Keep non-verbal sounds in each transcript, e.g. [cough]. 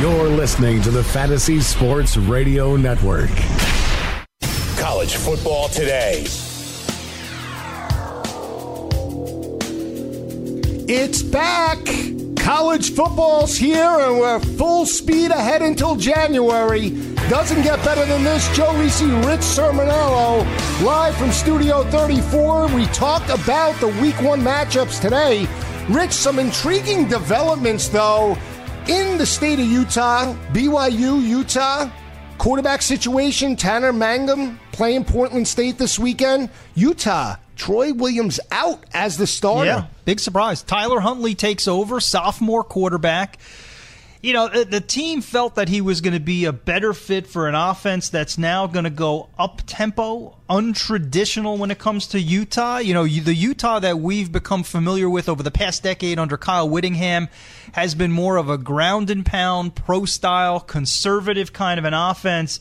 You're listening to the Fantasy Sports Radio Network. College football today. It's back. College football's here, and we're full speed ahead until January. Doesn't get better than this. Joe Reese, Rich Cirminiello, live from Studio 34. We talk about the Week One matchups today. Rich, some intriguing developments though in the state of Utah, BYU, Utah. Quarterback situation, Tanner Mangum playing Portland State this weekend. Utah, Troy Williams out as the starter. Yeah, big surprise. Tyler Huntley takes over, sophomore quarterback. You know, the, the team felt that he was going to be a better fit for an offense that's now going to go up tempo, untraditional when it comes to Utah. You know, the Utah that we've become familiar with over the past decade under Kyle Whittingham has been more of a ground and pound, pro style, conservative kind of an offense.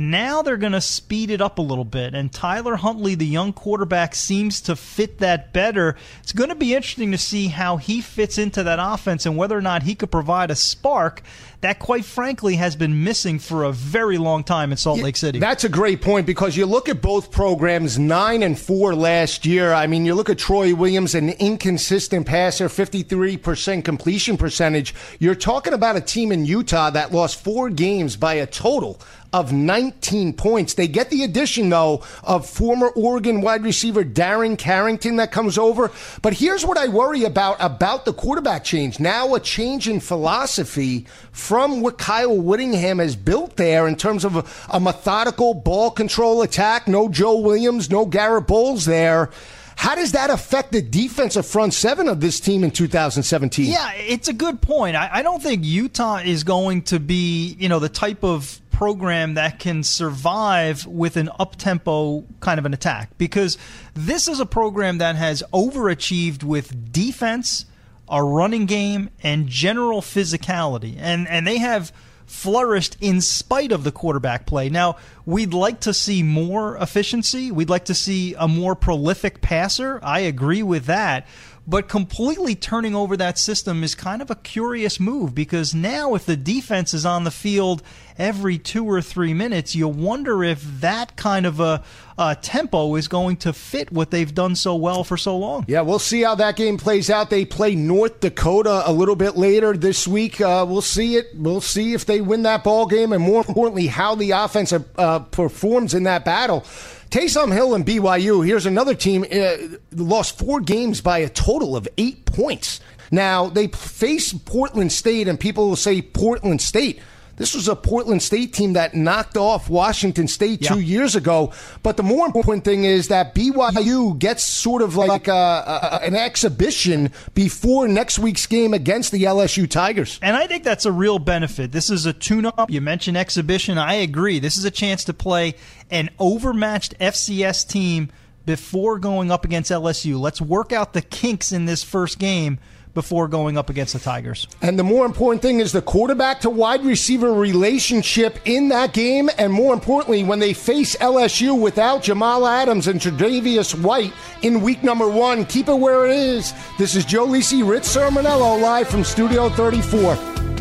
Now they're going to speed it up a little bit, and Tyler Huntley, the young quarterback, seems to fit that better. It's going to be interesting to see how he fits into that offense and whether or not he could provide a spark that, quite frankly, has been missing for a very long time in Salt Lake City. That's a great point because you look at both programs, nine and four last year. I mean, you look at Troy Williams, an inconsistent passer, 53% completion percentage. You're talking about a team in Utah that lost four games by a total of 19 points. They get the addition, though, of former Oregon wide receiver Darren Carrington that comes over. But here's what I worry about about the quarterback change. Now a change in philosophy from what Kyle Whittingham has built there in terms of a, a methodical ball control attack. No Joe Williams, no Garrett Bolles there. How does that affect the defensive front seven of this team in 2017? Yeah, it's a good point. I, I don't think Utah is going to be, you know, the type of program that can survive with an up tempo kind of an attack because this is a program that has overachieved with defense, a running game, and general physicality. And and they have flourished in spite of the quarterback play. Now, we'd like to see more efficiency. We'd like to see a more prolific passer. I agree with that. But completely turning over that system is kind of a curious move because now, if the defense is on the field every two or three minutes, you wonder if that kind of a, a, tempo is going to fit what they've done so well for so long. Yeah, we'll see how that game plays out. They play North Dakota a little bit later this week. Uh, we'll see it. We'll see if they win that ball game, and more importantly, how the offense uh, performs in that battle. Taysom Hill and BYU. Here's another team uh, lost four games by a total of eight points. Now they face Portland State, and people will say Portland State this was a Portland State team that knocked off Washington State two years ago. But the more important thing is that BYU gets sort of like a, a, an exhibition before next week's game against the LSU Tigers. And I think that's a real benefit. This is a tune up. You mentioned exhibition. I agree. This is a chance to play an overmatched FCS team before going up against LSU. Let's work out the kinks in this first game before going up against the Tigers. And the more important thing is the quarterback to wide receiver relationship in that game. And more importantly, when they face LSU without Jamal Adams and Tre'Davious White in week number one, keep it where it is. This is Joe Lisi, Rich Cirminiello, live from Studio 34.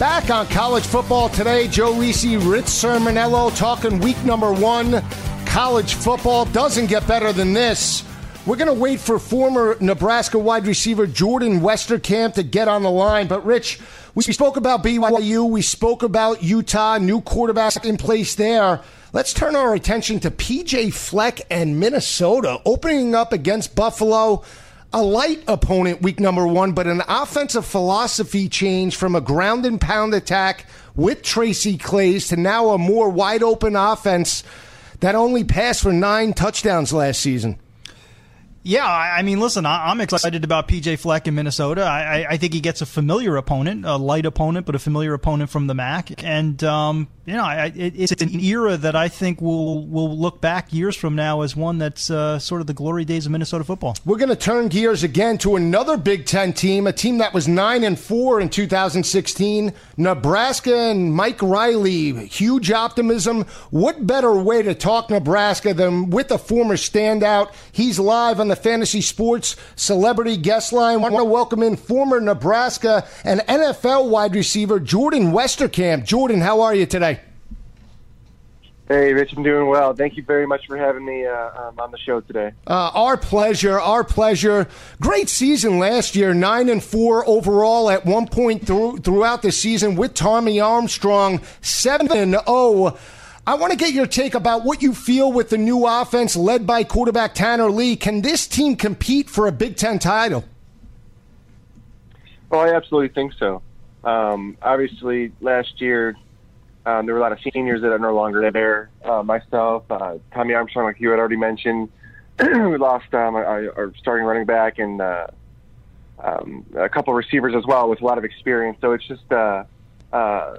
Back on college football today, Joe Lisi, Rich Cirminiello talking week number one. College football doesn't get better than this. We're going to wait for former Nebraska wide receiver Jordan Westerkamp to get on the line. But, Rich, we spoke about BYU. We spoke about Utah, new quarterback in place there. Let's turn our attention to PJ Fleck and Minnesota opening up against Buffalo a light opponent week number one, but an offensive philosophy change from a ground and pound attack with Tracy Claeys to now a more wide open offense that only passed for nine touchdowns last season. Yeah, I mean, listen, I'm excited about PJ Fleck in Minnesota. I, I think he gets a familiar opponent, a light opponent, but a familiar opponent from the MAC. And um, you know, I, it's an era that I think will will look back years from now as one that's uh, sort of the glory days of Minnesota football. We're going to turn gears again to another Big Ten team, a team that was nine and four in 2016, Nebraska and Mike Riley. Huge optimism. What better way to talk Nebraska than with a former standout? He's live on the Fantasy Sports Celebrity Guest Line. I want to welcome in former Nebraska and NFL wide receiver Jordan Westerkamp. Jordan, how are you today? Hey, Rich, I'm doing well. Thank you very much for having me uh, um, on the show today. Uh, our pleasure. Our pleasure. Great season last year, nine and four overall. At one point through, throughout the season with Tommy Armstrong, seven and zero. Oh. I want to get your take about what you feel with the new offense led by quarterback Tanner Lee. Can this team compete for a Big Ten title? Well, I absolutely think so. Um, obviously, last year um, there were a lot of seniors that are no longer there. Uh, myself, uh, Tommy Armstrong, like you had already mentioned, [clears throat] we lost um, our, starting running back and uh, um, a couple receivers as well with a lot of experience. So it's just, uh, uh,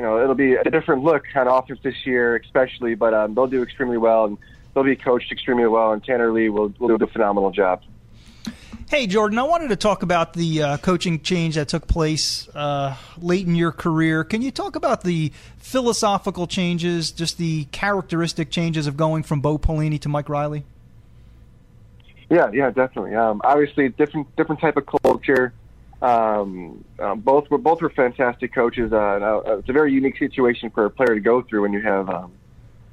you know, it'll be a different look on offense this year, especially. But um, they'll do extremely well, and they'll be coached extremely well. And Tanner Lee will, will do a phenomenal job. Hey, Jordan, I wanted to talk about the uh, coaching change that took place uh, late in your career. Can you talk about the philosophical changes, just the characteristic changes of going from Bo Pelini to Mike Riley? Yeah, yeah, definitely. Um, obviously, different different type of culture. Um, um, both were both were fantastic coaches. Uh, uh, it's a very unique situation for a player to go through when you have um,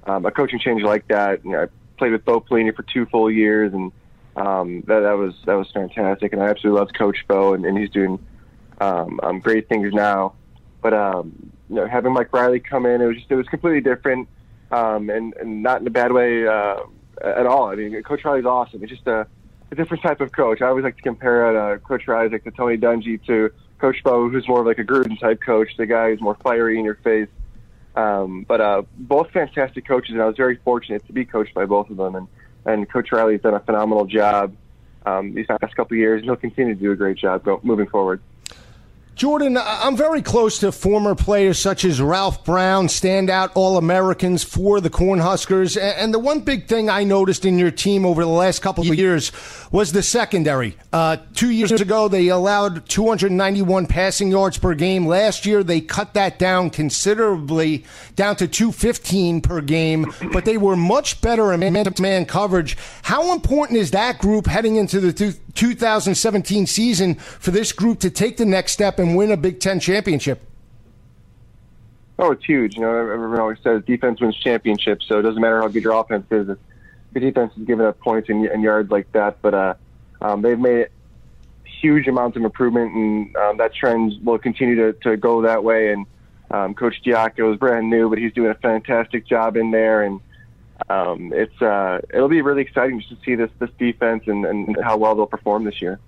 um, a coaching change like that. You know, I played with Bo Pelini for two full years, and um, that, that was that was fantastic, and I absolutely loved Coach Bo, and, and he's doing um, um, great things now. But um, you know, having Mike Riley come in, it was just it was completely different, um, and, and not in a bad way uh, at all. I mean, Coach Riley's awesome. He's just a, a different type of coach. I always like to compare it, uh, Coach Riley to Tony Dungy to Coach Bo, who's more like a Gruden type coach, the guy who's more fiery in your face. Um, but uh, both fantastic coaches, and I was very fortunate to be coached by both of them. And and Coach Riley's done a phenomenal job um, these past couple of years, and he'll continue to do a great job go, moving forward. Jordan, I'm very close to former players such as Ralph Brown, standout All Americans for the Cornhuskers. And the one big thing I noticed in your team over the last couple of years was the secondary. Uh, two years ago, they allowed 291 passing yards per game. Last year, they cut that down considerably, down to 215 per game, but they were much better in man to man coverage. How important is that group heading into the 2017 season for this group to take the next step and win a Big Ten championship? Oh, it's huge. You know, everyone always says defense wins championships, so it doesn't matter how good your offense is. If the defense is giving up points and, and yards like that, but uh, um, they've made huge amounts of improvement, and um, that trend will continue to, to go that way. And um, Coach Diaco is brand new, but he's doing a fantastic job in there, and um, it's uh, it'll be really exciting just to see this this defense and, and how well they'll perform this year.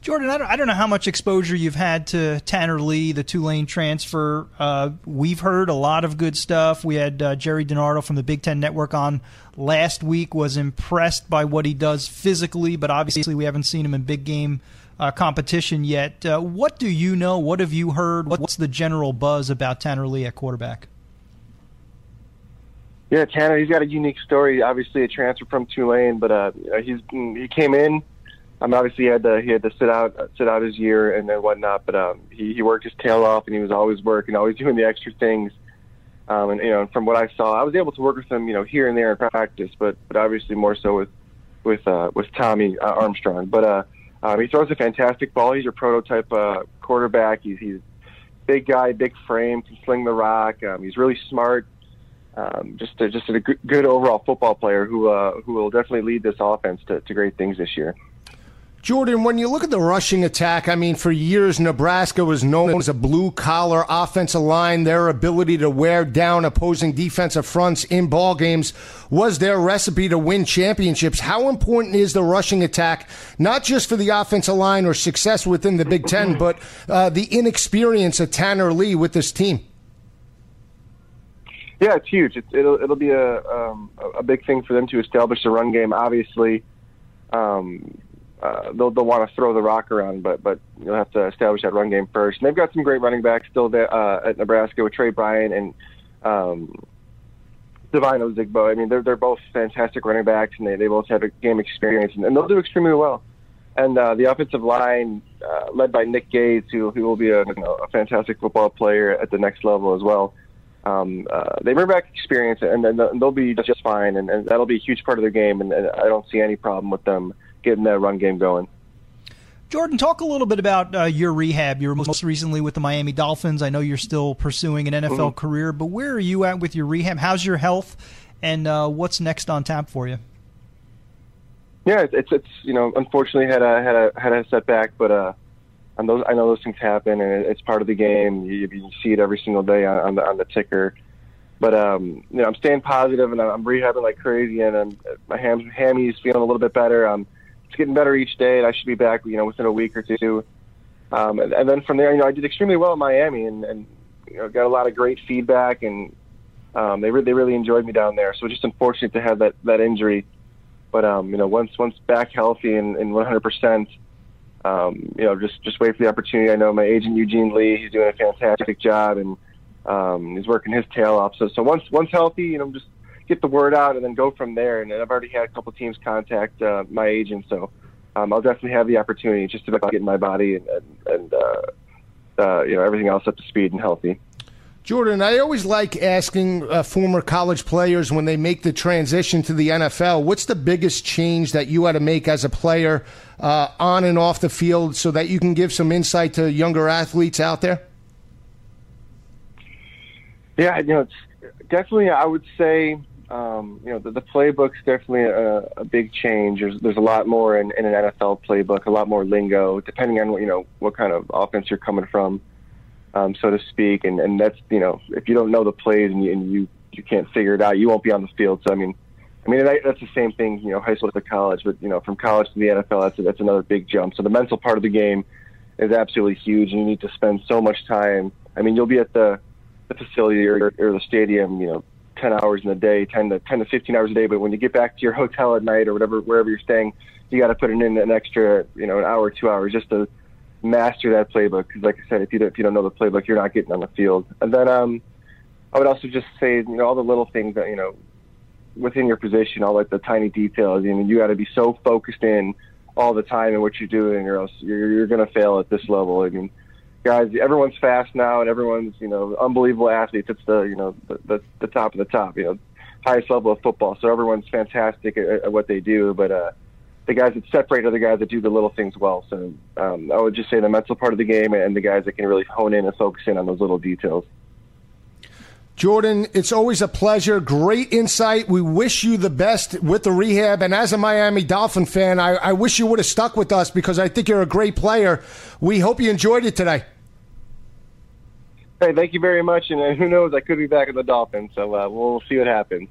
Jordan, I don't, know how much exposure you've had to Tanner Lee, the Tulane transfer. Uh, we've heard a lot of good stuff. We had uh, Gerry DiNardo from the Big Ten Network on last week. Was impressed by what he does physically, but obviously we haven't seen him in big game uh, competition yet. Uh, what do you know? What have you heard? What's the general buzz about Tanner Lee at quarterback? Yeah, Tanner, he's got a unique story. Obviously, a transfer from Tulane, but uh, he's he came in. Um, obviously, he had to he had to sit out sit out his year and then whatnot. But um, he he worked his tail off, and he was always working, always doing the extra things. Um, and you know, from what I saw, I was able to work with him, you know, here and there in practice, but but obviously more so with with uh, with Tommy uh, Armstrong. But uh, um, he throws a fantastic ball. He's your prototype uh, quarterback. He's he's big guy, big frame, can sling the rock. Um, he's really smart um, just a, just a good overall football player who uh, who will definitely lead this offense to, to great things this year. Jordan, when you look at the rushing attack, I mean, for years, Nebraska was known as a blue collar offensive line. Their ability to wear down opposing defensive fronts in ball games was their recipe to win championships. How important is the rushing attack, not just for the offensive line or success within the Big Ten, but uh, the inexperience of Tanner Lee with this team? Yeah, it's huge. It's, it'll it'll be a um, a big thing for them to establish the run game. Obviously, um, uh, they'll they'll want to throw the rock around, but but you'll have to establish that run game first. And they've got some great running backs still there uh, at Nebraska with Tre Bryant and um, Devine Ozigbo. I mean, they're they're both fantastic running backs, and they, they both have a game experience, and, and they'll do extremely well. And uh, the offensive line, uh, led by Nick Gates, who who will be a, you know, a fantastic football player at the next level as well. Um, uh, they bring back experience, and, and they'll be just fine, and, and that'll be a huge part of their game. And, and I don't see any problem with them getting that run game going. Jordan, talk a little bit about uh, your rehab. You were most recently with the Miami Dolphins. I know you're still pursuing an NFL mm-hmm. career, but where are you at with your rehab? How's your health, and uh, what's next on tap for you? Yeah, it's it's you know unfortunately had a had a had a setback, but uh, and those I know those things happen, and it's part of the game. You, you see it every single day on, on the on the ticker. But um, you know, I'm staying positive, and I'm rehabbing like crazy, and, and my ham, hammy's feeling a little bit better. Um, it's getting better each day, and I should be back, you know, within a week or two. Um, and, and then from there, you know, I did extremely well in Miami, and, and you know, got a lot of great feedback, and um, they really they really enjoyed me down there. So just unfortunate to have that that injury. But um, you know, once once back healthy and, and 100%, um, you know, just just wait for the opportunity. I know my agent Eugene Lee, he's doing a fantastic job, and um, he's working his tail off. So so once once healthy, you know, just get the word out and then go from there. And I've already had a couple teams contact uh, my agent, so um, I'll definitely have the opportunity just about getting my body and, and, and uh, uh, you know everything else up to speed and healthy. Jordan, I always like asking uh, former college players when they make the transition to the NFL, what's the biggest change that you had to make as a player uh, on and off the field so that you can give some insight to younger athletes out there? Yeah, you know, it's definitely, I would say um, you know, the, the playbook's definitely a, a big change. There's there's a lot more in, in an NFL playbook, a lot more lingo, depending on what you know what kind of offense you're coming from, um, so to speak. And and that's you know, if you don't know the plays and you, and you you can't figure it out, you won't be on the field. So I mean, I mean that's the same thing, you know, high school to college, but you know, from college to the NFL, that's that's another big jump. So the mental part of the game is absolutely huge, and you need to spend so much time. I mean, you'll be at the the facility or, or the stadium, you know, 10 hours in a day, 10 to 10 to 15 hours a day. But when you get back to your hotel at night or whatever, wherever you're staying, you got to put in an extra, you know, an hour, two hours just to master that playbook. Because, like I said, if you don't, if you don't know the playbook, you're not getting on the field. And then um, I would also just say, you know, all the little things that you know within your position, all like the tiny details. I mean, you got to be so focused in all the time in what you're doing, or else you're, you're going to fail at this level. I mean guys, everyone's fast now, and everyone's you know unbelievable athletes. It's the you know the, the, the top of the top, you know, highest level of football. So everyone's fantastic at, at what they do, but uh, the guys that separate are the guys that do the little things well. So um, I would just say the mental part of the game and the guys that can really hone in and focus in on those little details. Jordan, it's always a pleasure. Great insight. We wish you the best with the rehab. And as a Miami Dolphin fan, I, I wish you would have stuck with us because I think you're a great player. We hope you enjoyed it today. Hey, thank you very much. And uh, who knows, I could be back at the Dolphins, so uh, we'll see what happens.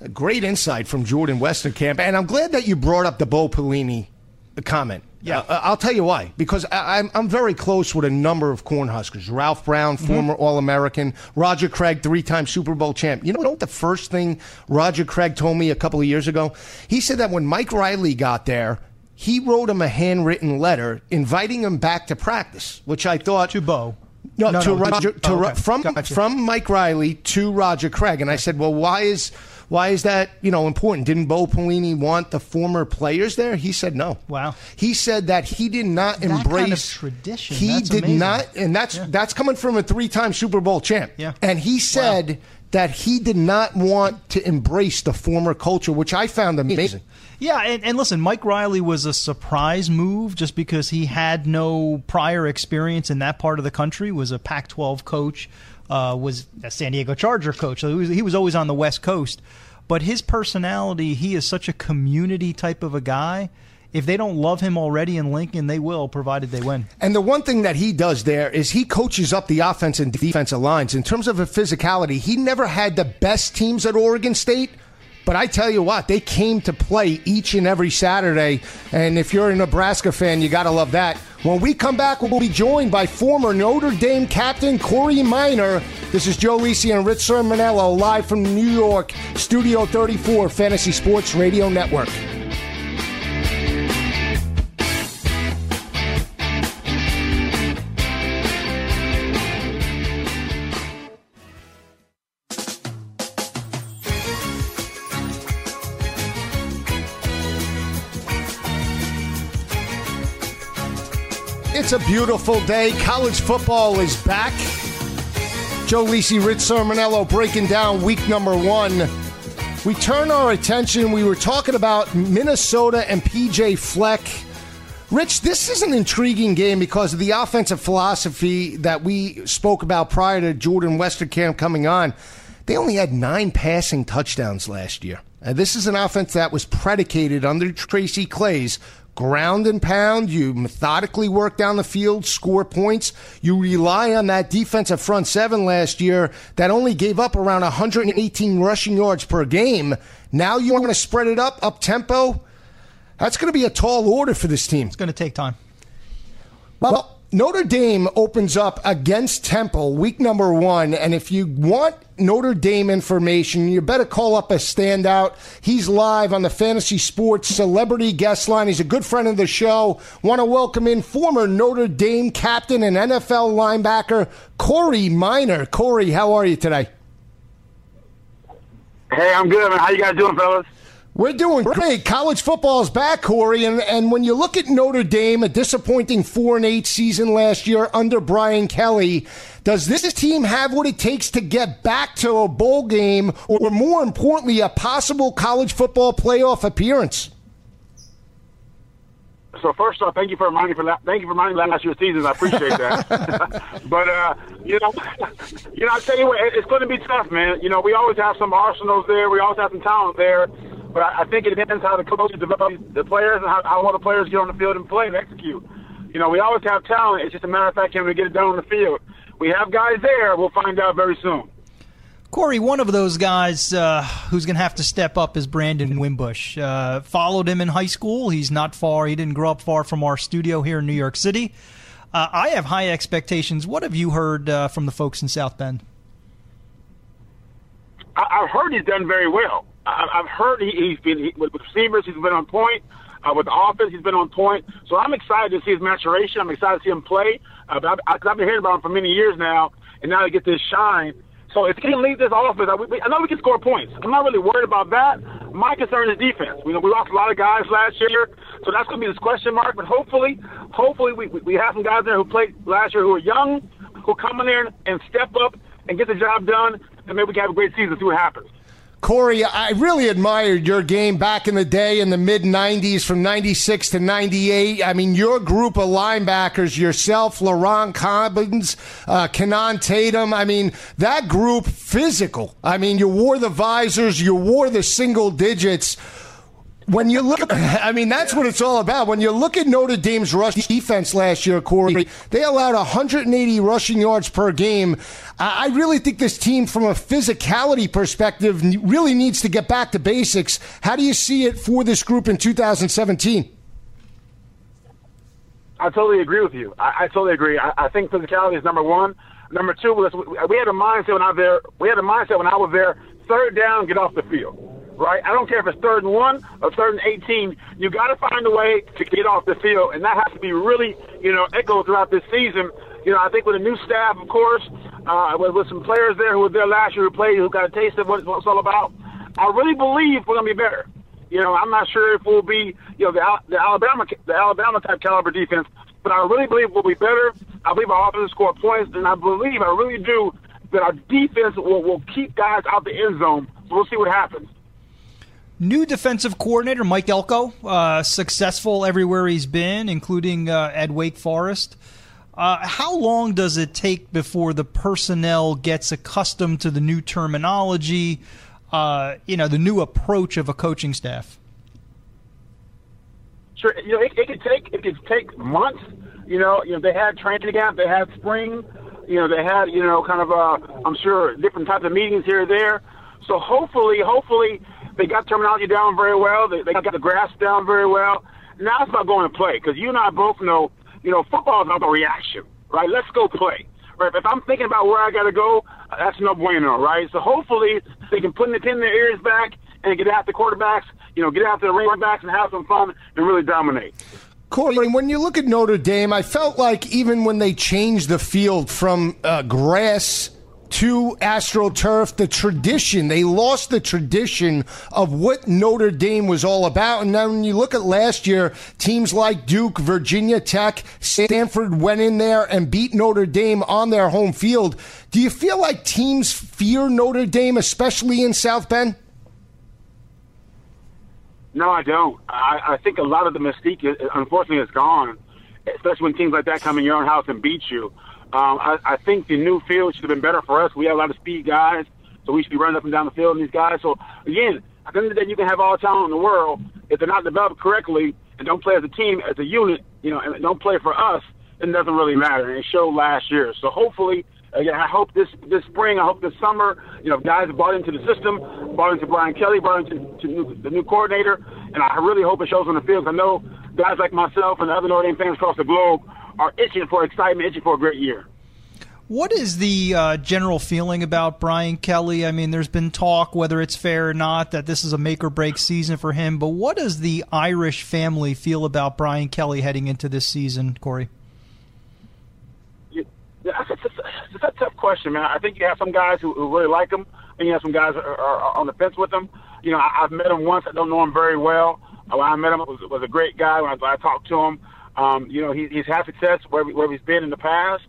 A great insight from Jordan Westerkamp. And I'm glad that you brought up the Bo Pelini comment. Yeah, uh, I'll tell you why. Because I, am I'm, I'm very close with a number of Cornhuskers. Ralph Brown, mm-hmm. former mm-hmm. All American. Roger Craig, three time Super Bowl champ. You know what the first thing Roger Craig told me a couple of years ago? He said that when Mike Riley got there, he wrote him a handwritten letter inviting him back to practice, which I thought. To Bo. No, no to no, Roger, to, oh, okay. from gotcha. from Mike Riley to Roger Craig, and I said, well, why is why is that, you know, important? Didn't Bo Pelini want the former players there? He said no. Wow. He said that he did not that embrace kind of tradition. He that's did amazing. not and that's yeah. that's coming from a three-time Super Bowl champ. Yeah. And he said wow. that he did not want to embrace the former culture, which I found amazing. Yeah, and, and, listen, Mike Riley was a surprise move just because he had no prior experience in that part of the country. Was a Pac-12 coach, uh, was a San Diego Charger coach. So he was, he was always on the West Coast. But his personality, he is such a community type of a guy. If they don't love him already in Lincoln, they will, provided they win. And the one thing that he does there is he coaches up the offense and defensive lines. In terms of a physicality, he never had the best teams at Oregon State. But I tell you what, they came to play each and every Saturday. And if you're a Nebraska fan, you got to love that. When we come back, we'll be joined by former Notre Dame captain Corey Miner. This is Joe Lisi and Rich Cirminiello live from New York, Studio 34, Fantasy Sports Radio Network. It's a beautiful day. College football is back. Joe Lisi, Rich Cirminiello breaking down week number one. We turn our attention. We were talking about Minnesota and PJ Fleck. Rich, this is an intriguing game because of the offensive philosophy that we spoke about prior to Jordan Westerkamp coming on. They only had nine passing touchdowns last year. And this is an offense that was predicated under Tracy Claeys ground and pound. You methodically work down the field, score points. You rely on that defensive front seven last year that only gave up around 118 rushing yards per game. Now you want to spread it up, up tempo. That's going to be a tall order for this team. It's going to take time. Well, Notre Dame opens up against Temple week number one. And if you want Notre Dame information, you better call up a standout. He's live on the Fantasy Sports Celebrity Guest Line. He's a good friend of the show. Want to welcome in former Notre Dame captain and NFL linebacker, Corey Miner. Corey, how are you today? Hey, I'm good. How you guys doing, fellas? We're doing great. College football is back, Corey, and and when you look at Notre Dame, a disappointing four and eight season last year under Brian Kelly, does this team have what it takes to get back to a bowl game, or more importantly, a possible college football playoff appearance? So first off, thank you for reminding for la- thank you for reminding last year's season. I appreciate that. [laughs] but uh, you know, you know, I tell you what, it's going to be tough, man. You know, we always have some arsenals there. We always have some talent there. But I, I think it depends how the coaches develop the players and how, how well the players get on the field and play and execute. You know, we always have talent. It's just a matter of fact, can we get it done on the field? We have guys there. We'll find out very soon. Corey, one of those guys uh, who's going to have to step up is Brandon Wimbush. Uh, followed him in high school. He's not far. He didn't grow up far from our studio here in New York City. Uh, I have high expectations. What have you heard uh, from the folks in South Bend? I, have heard he's done very well. I, have heard he, has been he, with receivers. He's been on point. Uh, with the offense, he's been on point. So I'm excited to see his maturation. I'm excited to see him play. Uh, I've, I've been hearing about him for many years now, and now to get this shine so if he can lead this offense, I, we, I know we can score points. I'm not really worried about that. My concern is defense. We, we lost a lot of guys last year, so that's going to be this question mark. But hopefully, hopefully we, we have some guys there who played last year who are young, who come in there and step up and get the job done, and maybe we can have a great season. See what happens. Corey, I really admired your game back in the day in the mid 90s from 96 to 98. I mean, your group of linebackers, yourself, Lyron Cobbins, uh, Kinnon Tatum, I mean, that group physical. I mean, you wore the visors, you wore the single digits when you look, [laughs] I mean, that's what it's all about. When you look at Notre Dame's rush defense last year, Corey, they allowed 180 rushing yards per game. I really think this team, from a physicality perspective, really needs to get back to basics. How do you see it for this group in 2017? I totally agree with you. I, I totally agree. I, I think physicality is number one. Number two, we had a mindset when I was there. We had a mindset when I was there. Third down, get off the field right? I don't care if it's third and one or third and 18. You got to find a way to get off the field, and that has to be really, you know, echoed throughout this season. You know, I think with a new staff, of course, uh, with, with some players there who were there last year who played, who got a taste of what it's all about, I really believe we're going to be better. You know, I'm not sure if we'll be, you know, the, the Alabama, the Alabama type caliber defense, but I really believe we'll be better. I believe our offense will score points, and I believe, I really do, that our defense will, will keep guys out the end zone. So we'll see what happens. New defensive coordinator Mike Elko, uh, successful everywhere he's been, including uh, at Wake Forest. Uh, how long does it take before the personnel gets accustomed to the new terminology, uh, you know, the new approach of a coaching staff? Sure, you know, it, it could take it could take months. You know, you know, they had training camp, they had spring, you know, they had you know, kind of, uh, I'm sure, different types of meetings here or there. So hopefully, hopefully they got terminology down very well. They, they got the grasp down very well. Now it's about going to play because you and I both know, you know, football is about the reaction, right? Let's go play. Right? If I'm thinking about where I got to go, that's no bueno, right? So hopefully they can put the pin in their ears back and get after quarterbacks, you know, get after the running backs and have some fun and really dominate. Corey, when you look at Notre Dame, I felt like even when they changed the field from uh, grass to AstroTurf, the tradition. They lost the tradition of what Notre Dame was all about. And now when you look at last year, teams like Duke, Virginia Tech, Stanford went in there and beat Notre Dame on their home field. Do you feel like teams fear Notre Dame, especially in South Bend? No, I don't. I, I think a lot of the mystique, unfortunately, is gone, especially when teams like that come in your own house and beat you. Um, I, I think the new field should have been better for us. We have a lot of speed guys, so we should be running up and down the field and these guys. So again, at the end of the day, you can have all the talent in the world if they're not developed correctly and don't play as a team, as a unit, you know, and don't play for us. It doesn't really matter. And it showed last year. So hopefully, again, I hope this this spring, I hope this summer, you know, guys bought into the system, bought into Brian Kelly, bought into to new, the new coordinator, and I really hope it shows on the field. I know guys like myself and other Notre Dame fans across the globe are itching for excitement, itching for a great year. What is the uh, general feeling about Brian Kelly? I mean, there's been talk, whether it's fair or not, that this is a make or break season for him. But what does the Irish family feel about Brian Kelly heading into this season, Corey? Yeah, that's, a, that's a tough question, man. I think you have some guys who, who really like him, and you have some guys who are, are on the fence with him. You know, I, I've met him once. I don't know him very well. When I met him, was was a great guy. When I, when I talked to him, um, you know, he, he's had success where, where he's been in the past.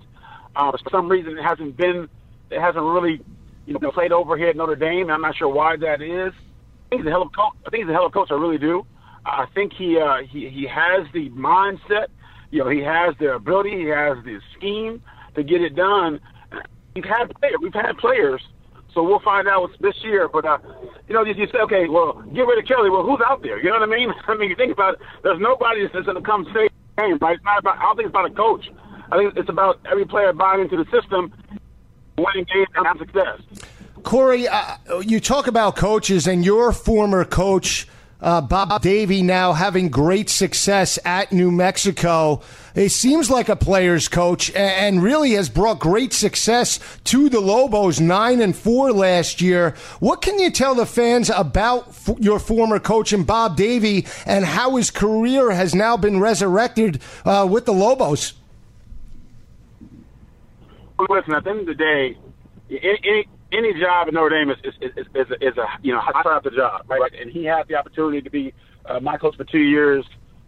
Uh, for some reason, it hasn't been, it hasn't really, you know, played over here at Notre Dame. I'm not sure why that is. I think he's a hell of a coach. I think he's a hell of a coach. I really do. I think he uh, he he has the mindset. You know, he has the ability. He has the scheme to get it done. We've had players. We've had players. So we'll find out this year. But uh, you know, you, you say, okay, well, get rid of Kelly. Well, who's out there? You know what I mean? [laughs] I mean, you think about it. There's nobody that's going to come the game, right? It's not about. I don't think it's about a coach. I think it's about every player buying into the system, winning games, and having success. Corey, uh, you talk about coaches, and your former coach, uh, Bob Davie, now having great success at New Mexico. It seems like a player's coach, and really has brought great success to the Lobos, nine and four last year. What can you tell the fans about f- your former coach and Bob Davie, and how his career has now been resurrected uh, with the Lobos? listen, at the end of the day, any any, job at Notre Dame is is, is, is, a, is a you know high out the job, right? And he had the opportunity to be uh, my coach for two years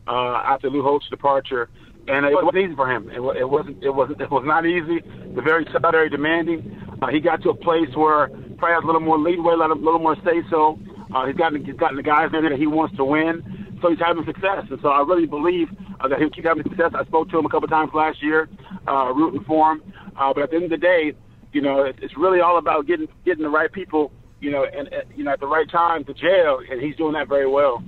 uh, after Lou Holtz's departure, and it wasn't easy for him. It, it wasn't it wasn't it was not easy. Was very very demanding. Uh, he got to a place where probably has a little more leadway, a little, little more say so. Uh, he's gotten he's gotten the guys in there that he wants to win, so he's having success. And so I really believe uh, that he'll keep having success. I spoke to him a couple times last year, uh, rooting for him. Uh, but at the end of the day, you know, it, it's really all about getting getting the right people, you know, and, and you know at the right time to jail, and he's doing that very well.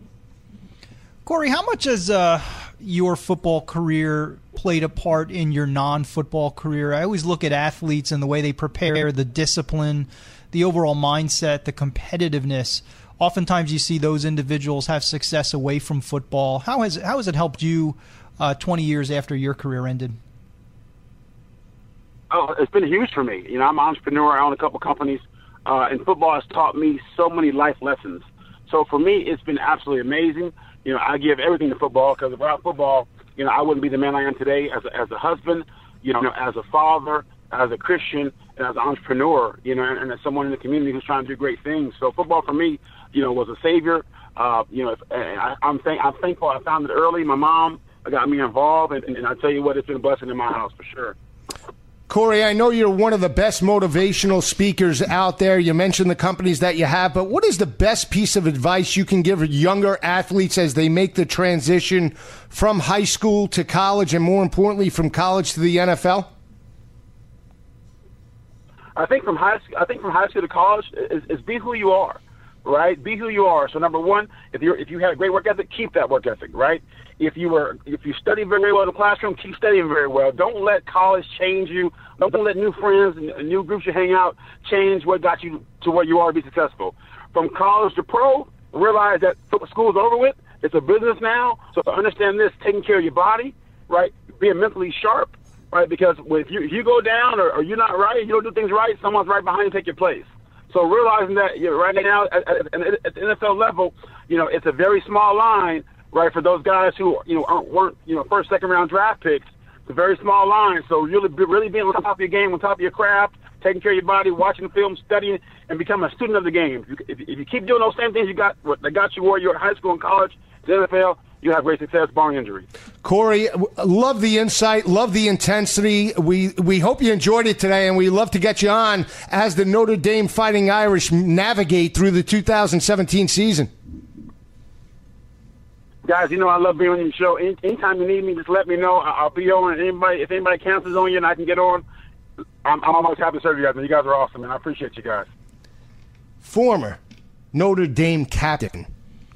Corey, how much has uh, your football career played a part in your non-football career? I always look at athletes and the way they prepare, the discipline, the overall mindset, the competitiveness. Oftentimes, you see those individuals have success away from football. How has how has it helped you uh, 20 years after your career ended? Oh, it's been huge for me. You know, I'm an entrepreneur. I own a couple companies, uh, and football has taught me so many life lessons. So for me, it's been absolutely amazing. You know, I give everything to football because without football, you know, I wouldn't be the man I am today as a, as a husband, you know, as a father, as a Christian, and as an entrepreneur, you know, and, and as someone in the community who's trying to do great things. So football for me, you know, was a savior. Uh, you know, if, and I, I'm thank, I'm thankful I found it early. My mom got me involved, and, and, I tell you what, it's been a blessing in my house for sure. Corey, I know you're one of the best motivational speakers out there. You mentioned the companies that you have, but what is the best piece of advice you can give younger athletes as they make the transition from high school to college and more importantly from college to the NFL? I think from high I think from high school to college is, is be who you are right? Be who you are. So number one, if you if you had a great work ethic, keep that work ethic, right? If you were if you study very well in the classroom, keep studying very well. Don't let college change you. Don't let new friends and new groups you hang out change what got you to where you are to be successful. From college to pro, realize that school's over with. It's a business now. So understand this: taking care of your body, right? Being mentally sharp, right? Because if you if you go down or, or you're not right, you don't do things right, someone's right behind you take your place. So realizing that you know, right now at, at, at the NFL level, you know, it's a very small line, right, for those guys who you know aren't, weren't you know first, second round draft picks. It's a very small line. So really, really being on top of your game, on top of your craft, taking care of your body, watching the film, studying, and becoming a student of the game. If you, if, you keep doing those same things you got that got you where you're in high school and college, the NFL, you have great success, barring injury. Corey, love the insight, love the intensity. We we hope you enjoyed it today, and we love to get you on as the Notre Dame Fighting Irish navigate through the 2017 season. Guys, you know I love being on your show. Any, anytime you need me, just let me know. I'll be on. Anybody, if anybody cancels on you and I can get on, I'm, I'm almost happy to serve you guys. Man, you guys are awesome, and I appreciate you guys. Former Notre Dame captain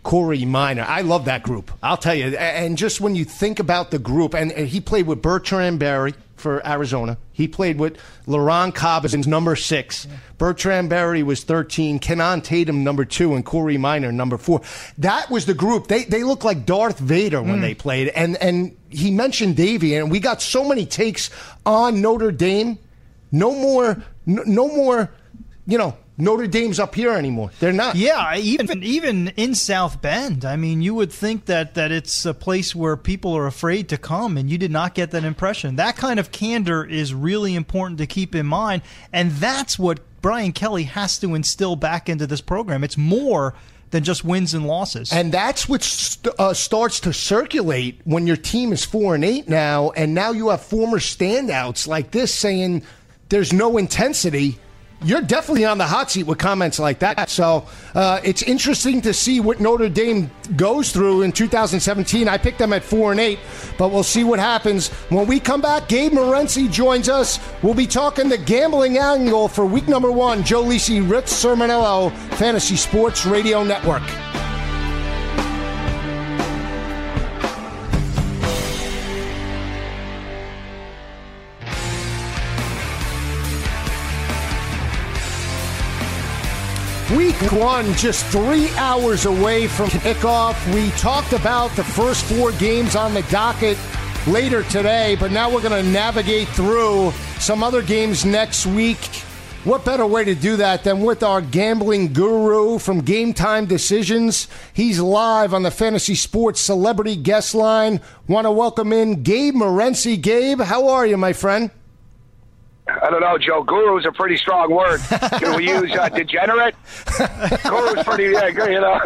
Corey Minor. I love that group. I'll tell you. And just when you think about the group, and, he played with Bertrand Berry for Arizona. He played with Lyron Cobbins, number six. Yeah. Bertrand Berry was 13. Kinnon Tatum, number two. And Corey Minor, number four. That was the group. They, they looked like Darth Vader when mm. they played. And, and he mentioned Davie, and we got so many takes on Notre Dame. No more, no, no more, you know, Notre Dame's up here anymore. They're not. Yeah, even even in South Bend. I mean, you would think that that it's a place where people are afraid to come, and you did not get that impression. That kind of candor is really important to keep in mind, and that's what Brian Kelly has to instill back into this program. It's more than just wins and losses. And that's what st- uh, starts to circulate when your team is four and eight now, and now you have former standouts like this saying there's no intensity you're definitely on the hot seat with comments like that. So uh, it's interesting to see what Notre Dame goes through in 2017. I picked them at four and eight, but we'll see what happens when we come back. Gabe Morency joins us. We'll be talking the gambling angle for week number one. Joe Lisi, Rich Cirminiello, Fantasy Sports Radio Network. Week one, just three hours away from kickoff. We talked about the first four games on the docket later today, but now we're going to navigate through some other games next week. What better way to do that than with our gambling guru from Game Time Decisions? He's live on the Fantasy Sports Celebrity Guest Line. Want to welcome in Gabe Morency. Gabe, how are you, my friend? I don't know, Joe. Guru is a pretty strong word. Can we use uh, degenerate? Guru is pretty, yeah, you know.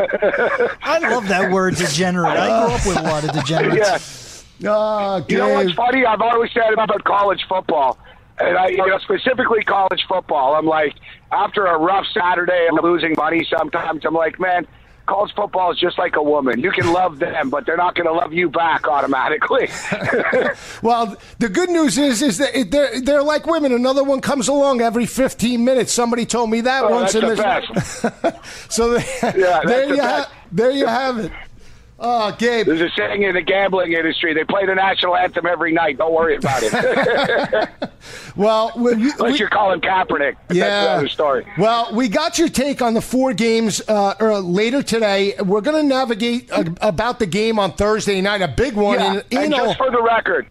I love that word, degenerate. I grew up with a lot of degenerates. Yeah. Oh, you know what's funny? I've always said about college football, and I, you know, specifically college football. I'm like, after a rough Saturday and losing money, sometimes I'm like, man, college football is just like a woman. You can love them, but they're not going to love you back automatically. [laughs] well, the good news is is that they're they're like women. Another one comes along every 15 minutes. Somebody told me that oh, once. In the best. [laughs] so yeah, there you have there you have it. Oh, Gabe. There's a saying in the gambling industry: they play the national anthem every night. Don't worry about it. [laughs] well, we, unless you're calling Kaepernick, yeah. That's another story. Well, we got your take on the four games uh, er, later today. We're going to navigate uh, about the game on Thursday night, a big one. Yeah, in, in and just for the record,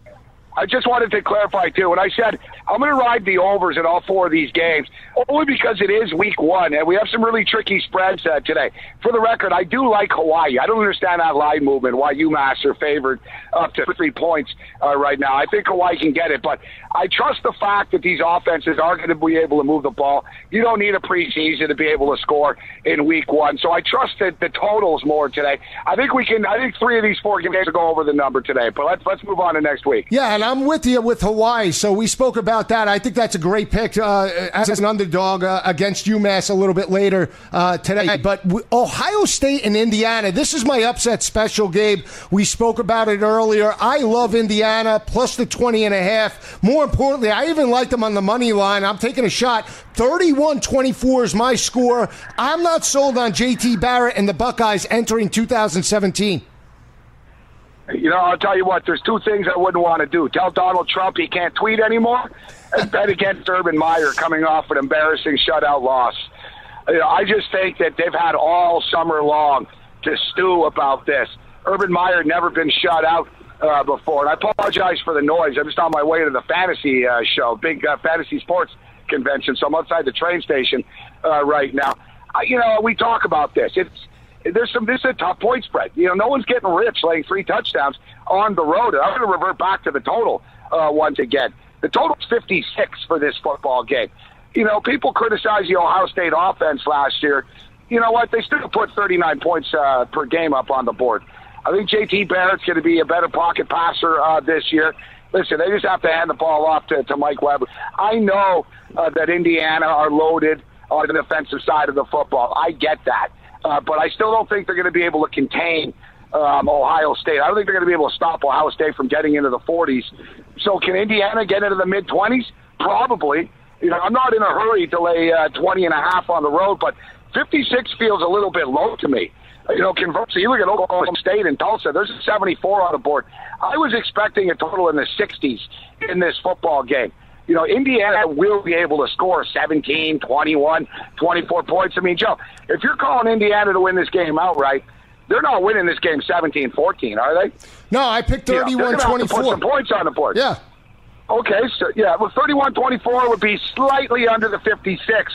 I just wanted to clarify too. When I said I'm going to ride the overs in all four of these games, only because it is week one and we have some really tricky spreads uh, today. For the record, I do like Hawaii. I don't understand that line movement. Why UMass are favored up to three points uh, right now. I think Hawaii can get it, but I trust the fact that these offenses are going to be able to move the ball. You don't need a preseason to be able to score in week one, so I trust that the totals more today. I think we can. I think three of these four games will go over the number today. But let's let's move on to next week. Yeah, and I'm with you with Hawaii. So we spoke about that. I think that's a great pick uh, as an underdog uh, against UMass a little bit later uh, today. But Ohio State and Indiana. This is my upset special, Gabe. We spoke about it earlier. I love Indiana plus the 20 and a half. More importantly, I even like them on the money line. I'm taking a shot. 31-24 is my score. I'm not sold on JT Barrett and the Buckeyes entering 2017. You know, I'll tell you what, there's two things I wouldn't want to do. Tell Donald Trump he can't tweet anymore and bet against Urban Meyer coming off an embarrassing shutout loss. You know, I just think that they've had all summer long to stew about this. Urban Meyer never been shut out uh, before, and I apologize for the noise. I'm just on my way to the fantasy uh, show, big uh, fantasy sports convention, so I'm outside the train station uh, right now. I, you know, we talk about this. It's there's some this is a tough point spread. You know, no one's getting rich laying three touchdowns on the road. I'm going to revert back to the total uh, once again. The total's 56 for this football game. you know, people criticize the Ohio State offense last year. You know what? They still put 39 points uh, per game up on the board. I think JT Barrett's going to be a better pocket passer uh, this year. Listen, they just have to hand the ball off to, to Mike Weber. I know uh, that Indiana are loaded on the defensive side of the football. I get that. Uh, but I still don't think they're going to be able to contain um, Ohio State. I don't think they're going to be able to stop Ohio State from getting into the 40s. So can Indiana get into the mid 20s? Probably. You know, I'm not in a hurry to lay uh, 20 and a half on the road, but 56 feels a little bit low to me. You know, conversely, you look at Oklahoma State and Tulsa, there's a 74 on the board. I was expecting a total in the 60s in this football game. You know, Indiana will be able to score 17, 21, 24 points. I mean, Joe, if you're calling Indiana to win this game outright, they're not winning this game 17 14, are they? No, I picked 31 24. Put some points on the board. Yeah. Okay, so yeah, well, 31 24 would be slightly under the 56.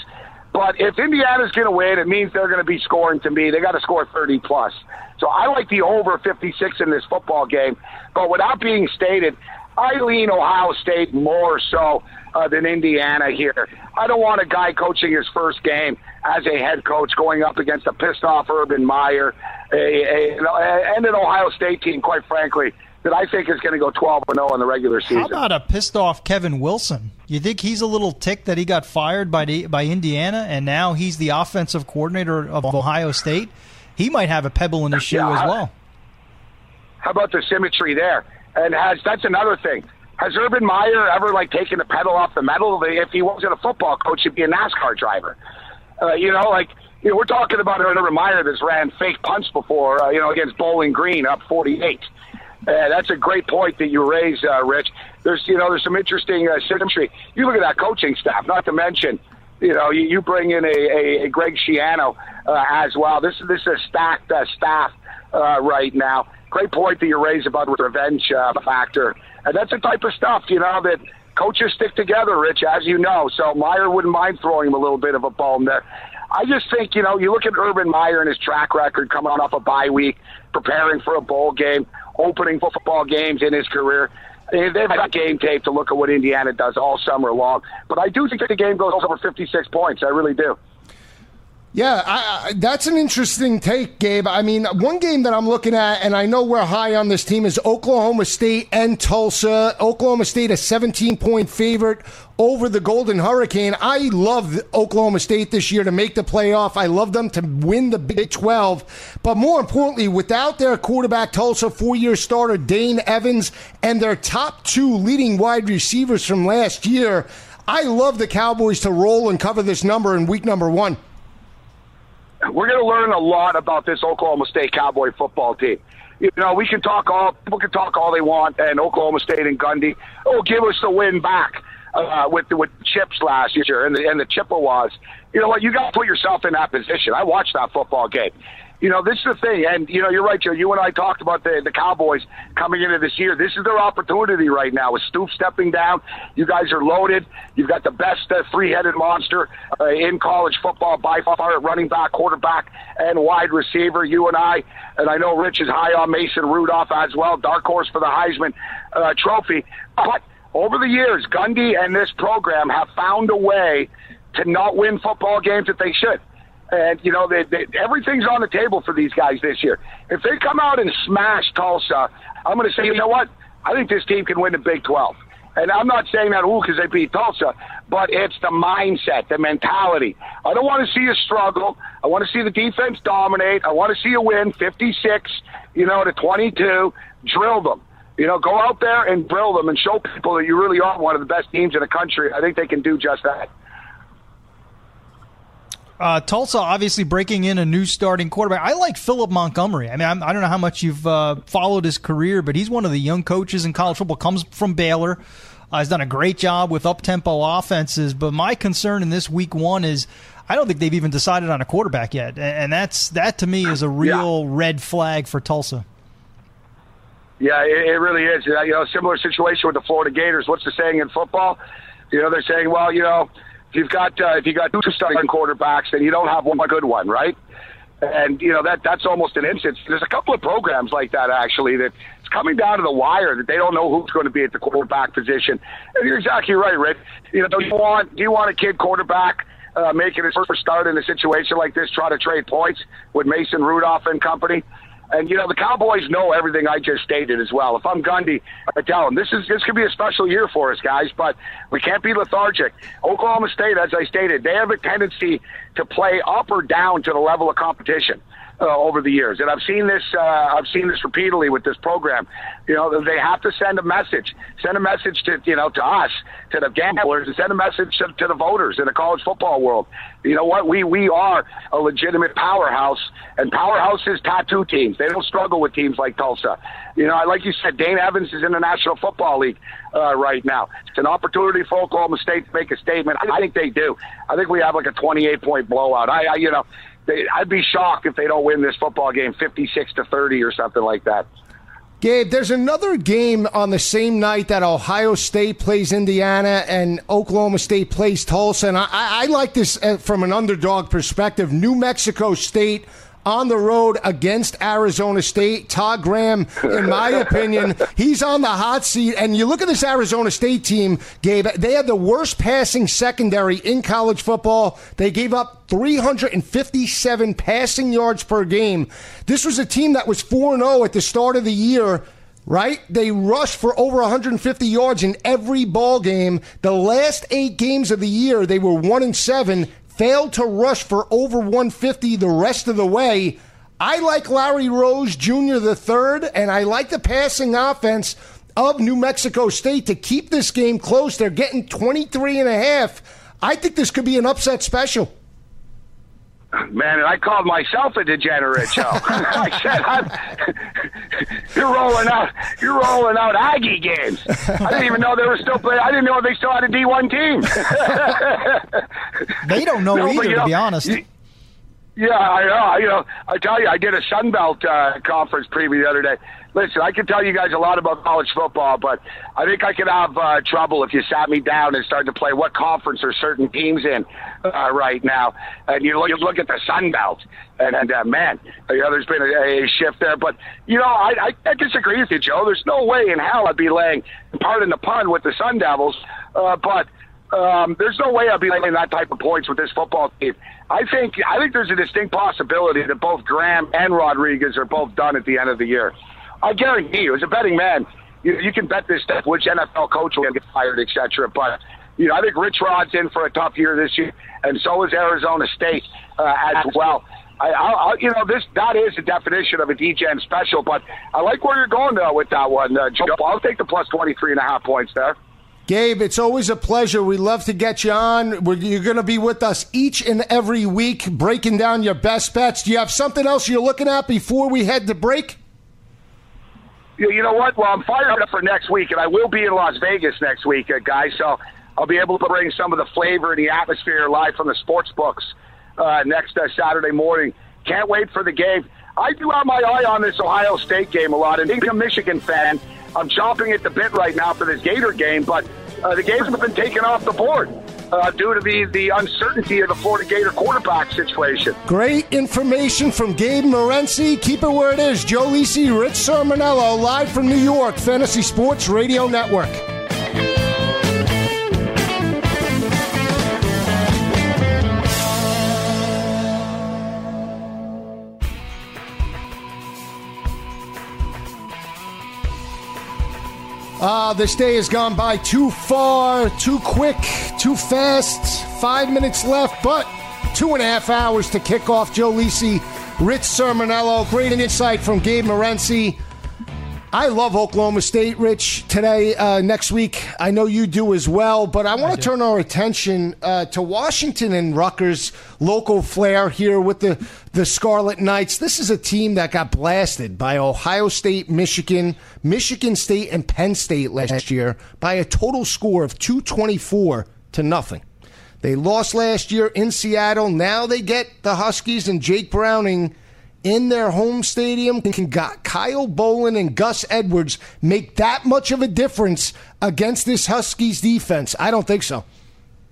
But if Indiana's going to win, it means they're going to be scoring to me. They got to score 30 plus. So I like the over 56 in this football game. But without being stated, I lean Ohio State more so uh, than Indiana here. I don't want a guy coaching his first game as a head coach going up against a pissed off Urban Meyer a, a, and an Ohio State team, quite frankly, that I think is going to go 12 0 in the regular season. How about a pissed off Kevin Wilson? You think he's a little ticked that he got fired by the, by Indiana and now he's the offensive coordinator of Ohio State? He might have a pebble in his shoe yeah, as well. How about the symmetry there? And has that's another thing. Has Urban Meyer ever like taken the pedal off the metal? If he wasn't a football coach, he'd be a NASCAR driver. Uh, you know, like you know, we're talking about Urban Meyer that's ran fake punts before. Uh, you know, against Bowling Green, up forty-eight. Uh, that's a great point that you raise, uh, Rich. There's, you know, there's some interesting uh, symmetry. You look at that coaching staff. Not to mention, you know, you, you bring in a, a, a Greg Schiano uh, as well. This is this is a stacked uh, staff uh, right now. Great point that you raise about the revenge uh, factor, and that's the type of stuff you know that coaches stick together, Rich, as you know. So Meyer wouldn't mind throwing him a little bit of a bone there. I just think, you know, you look at Urban Meyer and his track record coming off a bye week, preparing for a bowl game, opening football games in his career. They've got game tape to look at what Indiana does all summer long. But I do think the game goes over 56 points. I really do. Yeah, I, I, that's an interesting take, Gabe. I mean, one game that I'm looking at, and I know we're high on this team, is Oklahoma State and Tulsa. Oklahoma State, a 17 point favorite over the Golden Hurricane. I love Oklahoma State this year to make the playoff. I love them to win the Big 12. But more importantly, without their quarterback, Tulsa, four year starter, Dane Evans, and their top two leading wide receivers from last year, I love the Cowboys to roll and cover this number in week number one we're going to learn a lot about this Oklahoma State Cowboy football team. You know, we can talk all people can talk all they want, and Oklahoma State and Gundy, oh, give us the win back uh, with with Chips last year and the and the Chippewas. You know what? You got to put yourself in that position. I watched that football game you know, this is the thing, and you know, you're right, Joe. You and I talked about the the Cowboys coming into this year. This is their opportunity right now. With Stoops stepping down, you guys are loaded. You've got the best uh, three-headed monster uh, in college football by far, running back, quarterback, and wide receiver. You and I, and I know Rich is high on Mason Rudolph as well, dark horse for the Heisman uh, Trophy. But over the years, Gundy and this program have found a way to not win football games that they should. And, you know, they, they, everything's on the table for these guys this year. If they come out and smash Tulsa, I'm going to say, you know what? I think this team can win the Big 12. And I'm not saying that, ooh, because they beat Tulsa, but it's the mindset, the mentality. I don't want to see a struggle. I want to see the defense dominate. I want to see a win 56, you know, to 22. Drill them. You know, go out there and drill them and show people that you really are one of the best teams in the country. I think they can do just that. Uh, Tulsa obviously breaking in a new starting quarterback. I like Philip Montgomery. I mean, I'm, I do not know how much you've uh, followed his career, but he's one of the young coaches in college football. Comes from Baylor. Uh, has done a great job with up tempo offenses. But my concern in this week one is I don't think they've even decided on a quarterback yet, and that's that to me is a real yeah. red flag for Tulsa. Yeah, it, it really is. You know, similar situation with the Florida Gators. What's the saying in football? You know, they're saying, well, you know you've got uh, if you got two starting quarterbacks, then you don't have one good one, right? And you know that that's almost an instance. There's a couple of programs like that actually that it's coming down to the wire that they don't know who's going to be at the quarterback position. And you're exactly right, Rick. You know, do you want do you want a kid quarterback uh, making his first start in a situation like this, try to trade points with Mason Rudolph and company? And you know the Cowboys know everything I just stated as well. If I'm Gundy, I tell them this is this could be a special year for us, guys. But we can't be lethargic. Oklahoma State, as I stated, they have a tendency to play up or down to the level of competition uh, over the years, and I've seen this. Uh, I've seen this repeatedly with this program. You know, they have to send a message, send a message to you know to us, to the gamblers, and send a message to, to the voters in the college football world. You know what? We we are a legitimate powerhouse, and powerhouses tattoo teams. They don't struggle with teams like Tulsa. You know, like you said, Dane Evans is in the National Football League uh, right now. It's an opportunity for Oklahoma State to make a statement. I think they do. I think we have like a 28 point blowout. I, I you know they, I'd be shocked if they don't win this football game 56 to 30 or something like that. Gabe, there's another game on the same night that Ohio State plays Indiana and Oklahoma State plays Tulsa. And I, I like this uh, from an underdog perspective. New Mexico State on the road against Arizona State. Todd Graham, in my [laughs] opinion, he's on the hot seat. And you look at this Arizona State team, Gabe, they had the worst passing secondary in college football. They gave up 357 passing yards per game. This was a team that was 4 0 at the start of the year right? They rushed for over 150 yards in every ball game. The last eight games of the year, they were one and seven failed to rush for over 150 the rest of the way. I like Larry Rose Jr. the third, and I like the passing offense of New Mexico State to keep this game close. They're getting 23 and a half. I think this could be an upset special. Man, and I called myself a degenerate, Joe. [laughs] [laughs] I said, I'm, [laughs] "You're rolling out, you're rolling out Aggie games." I didn't even know they were still playing. I didn't know they still had a D1 team. they don't know no, either, but, to be honest. You, yeah, I know. You know, I tell you, I did a Sunbelt uh, conference preview the other day. Listen, I can tell you guys a lot about college football, but I think I could have uh, trouble if you sat me down and started to play what conference are certain teams in uh, right now. And you look, you look at the Sun Belt, and, and uh, man, you know, there's been a, a shift there. But, you know, I, I, I disagree with you, Joe. There's no way in hell I'd be laying, pardon the pun, with the Sun Devils. Uh, but um, there's no way I'll be laying that type of points with this football team. I think I think there's a distinct possibility that both Graham and Rodriguez are both done at the end of the year. I guarantee you, as a betting man, you, you can bet this stuff. Which NFL coach will get fired, etc. But you know, I think Rich Rod's in for a tough year this year, and so is Arizona State uh, as well. I, I, you know, this that is the definition of a DGen special, but I like where you're going though with that one, uh, Joe. I'll take the plus twenty three and a half points there. Gabe, it's always a pleasure. We love to get you on. You're going to be with us each and every week, breaking down your best bets. Do you have something else you're looking at before we head to break? you know what? Well, I'm fired up for next week, and I will be in Las Vegas next week, uh, guys. So I'll be able to bring some of the flavor and the atmosphere live from the sports books uh, next uh, Saturday morning. Can't wait for the game. I do have my eye on this Ohio State game a lot, and being a Michigan fan, I'm chomping at the bit right now for this Gator game, but uh, the games have been taken off the board uh, due to the, the uncertainty of the Florida Gator quarterback situation. Great information from Gabe Morency. Keep it where it is. Joe Lisi, Rich Cirminiello, live from New York, Fantasy Sports Radio Network. Uh, this day has gone by too far, too quick, too fast. Five minutes left, but two and a half hours to kick off Joe Lisi, Rich Cirminiello. Great insight from Gabe Morency. I love Oklahoma State, Rich. Today, uh, next week, I know you do as well. But I want to turn our attention uh, to Washington and Rutgers, local flair here with the the Scarlet Knights. This is a team that got blasted by Ohio State, Michigan, Michigan State, and Penn State last year by a total score of two twenty four to nothing. They lost last year in Seattle. Now they get the Huskies and Jake Browning in their home stadium can Kyle Bolin and Gus Edwards make that much of a difference against this Huskies defense? I don't think so.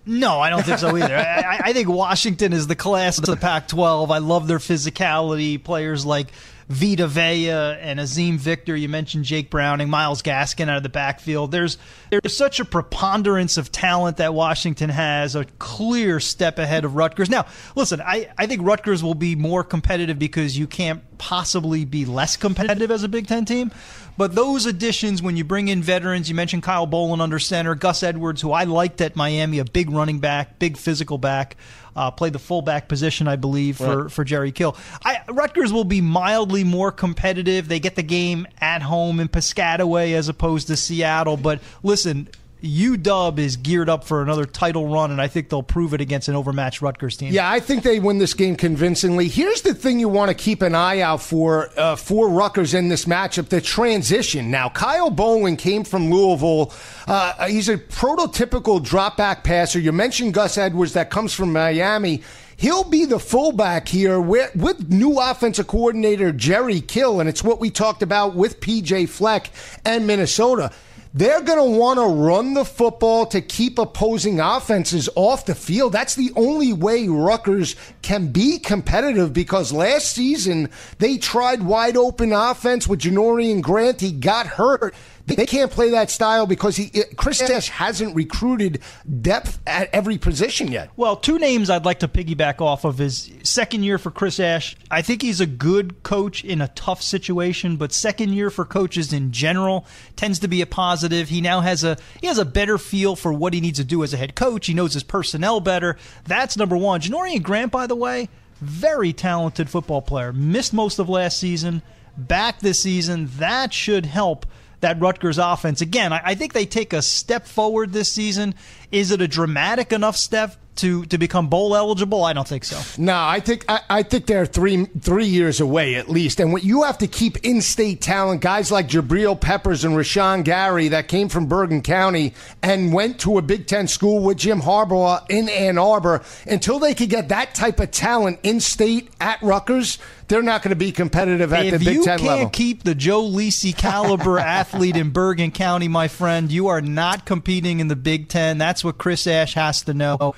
No, I don't think so [laughs] either. I, I, think Washington is the class of the Pac 12. I love their physicality. Players like Vita Vea and Azeem Victor. You mentioned Jake Browning, Myles Gaskin out of the backfield. There's there's such a preponderance of talent that Washington has, a clear step ahead of Rutgers. Now, listen, I, I think Rutgers will be more competitive because you can't possibly be less competitive as a Big Ten team. But those additions, when you bring in veterans, you mentioned Kyle Bolin under center, Gus Edwards, who I liked at Miami, a big running back, big physical back, uh, played the fullback position, I believe, for, right. for Jerry Kill. I, Rutgers will be mildly more competitive. They get the game at home in Piscataway as opposed to Seattle. But listen, UW is geared up for another title run, and I think they'll prove it against an overmatched Rutgers team. Yeah, I think they win this game convincingly. Here's the thing you want to keep an eye out for uh, for Rutgers in this matchup: the transition. Now, Kyle Bolin came from Louisville. Uh, he's a prototypical drop back passer. You mentioned Gus Edwards, that comes from Miami. He'll be the fullback here with, with, new offensive coordinator Jerry Kill, and it's what we talked about with PJ Fleck and Minnesota. They're going to want to run the football to keep opposing offenses off the field. That's the only way Rutgers can be competitive because last season they tried wide open offense with Janarion Grant. He got hurt. They can't play that style because he, Chris Ash hasn't recruited depth at every position yet. Well, two names I'd like to piggyback off of is second year for Chris Ash. I think he's a good coach in a tough situation, but second year for coaches in general tends to be a positive. He now has a he has a better feel for what he needs to do as a head coach. He knows his personnel better. That's number one. Janarion Grant, by the way, very talented football player. Missed most of last season. Back this season. That should help that Rutgers offense. Again, I, I think they take a step forward this season. Is it a dramatic enough step to to become bowl eligible? I don't think so. No, I think I, I, think they're three three years away at least. And what you have to keep in state talent, guys like Jabril Peppers and Rashan Gary that came from Bergen County and went to a Big Ten school with Jim Harbaugh in Ann Arbor. Until they could get that type of talent in state at Rutgers, they're not going to be competitive at if the Big Ten level. If you can't keep the Joe Lisi caliber [laughs] athlete in Bergen County, my friend, you are not competing in the Big Ten. That's what Chris Ash has to know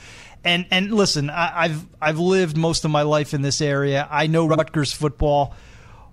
and and listen, I, have I've lived most of my life in this area. I know Rutgers football.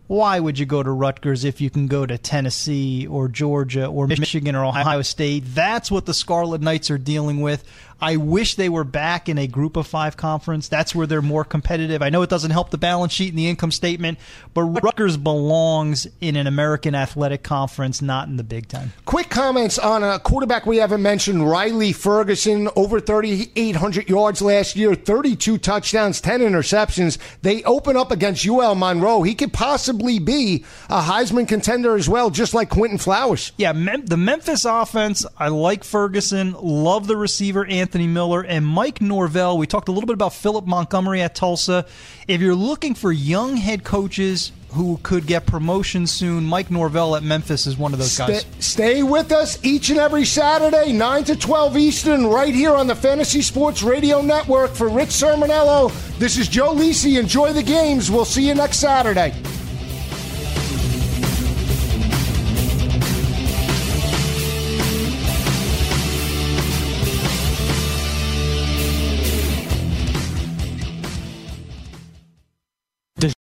Why would you go to Rutgers if you can go to Tennessee or Georgia or Michigan or Ohio State? That's what the Scarlet Knights are dealing with. I wish they were back in a group of five conference. That's where they're more competitive. I know it doesn't help the balance sheet and the income statement, but Rutgers belongs in an American athletic conference, not in the Big Ten. Quick comments on a quarterback we haven't mentioned, Riley Ferguson, over 3,800 yards last year, 32 touchdowns, 10 interceptions. They open up against UL Monroe. He could possibly be a Heisman contender as well, just like Quinton Flowers. Yeah, the Memphis offense, I like Ferguson, love the receiver, Anthony. Anthony Miller, and Mike Norvell. We talked a little bit about Philip Montgomery at Tulsa. If you're looking for young head coaches who could get promotion soon, Mike Norvell at Memphis is one of those guys. Stay, stay with us each and every Saturday, 9 to 12 Eastern, right here on the Fantasy Sports Radio Network. For Rich Cirminiello, this is Joe Lisi. Enjoy the games. We'll see you next Saturday.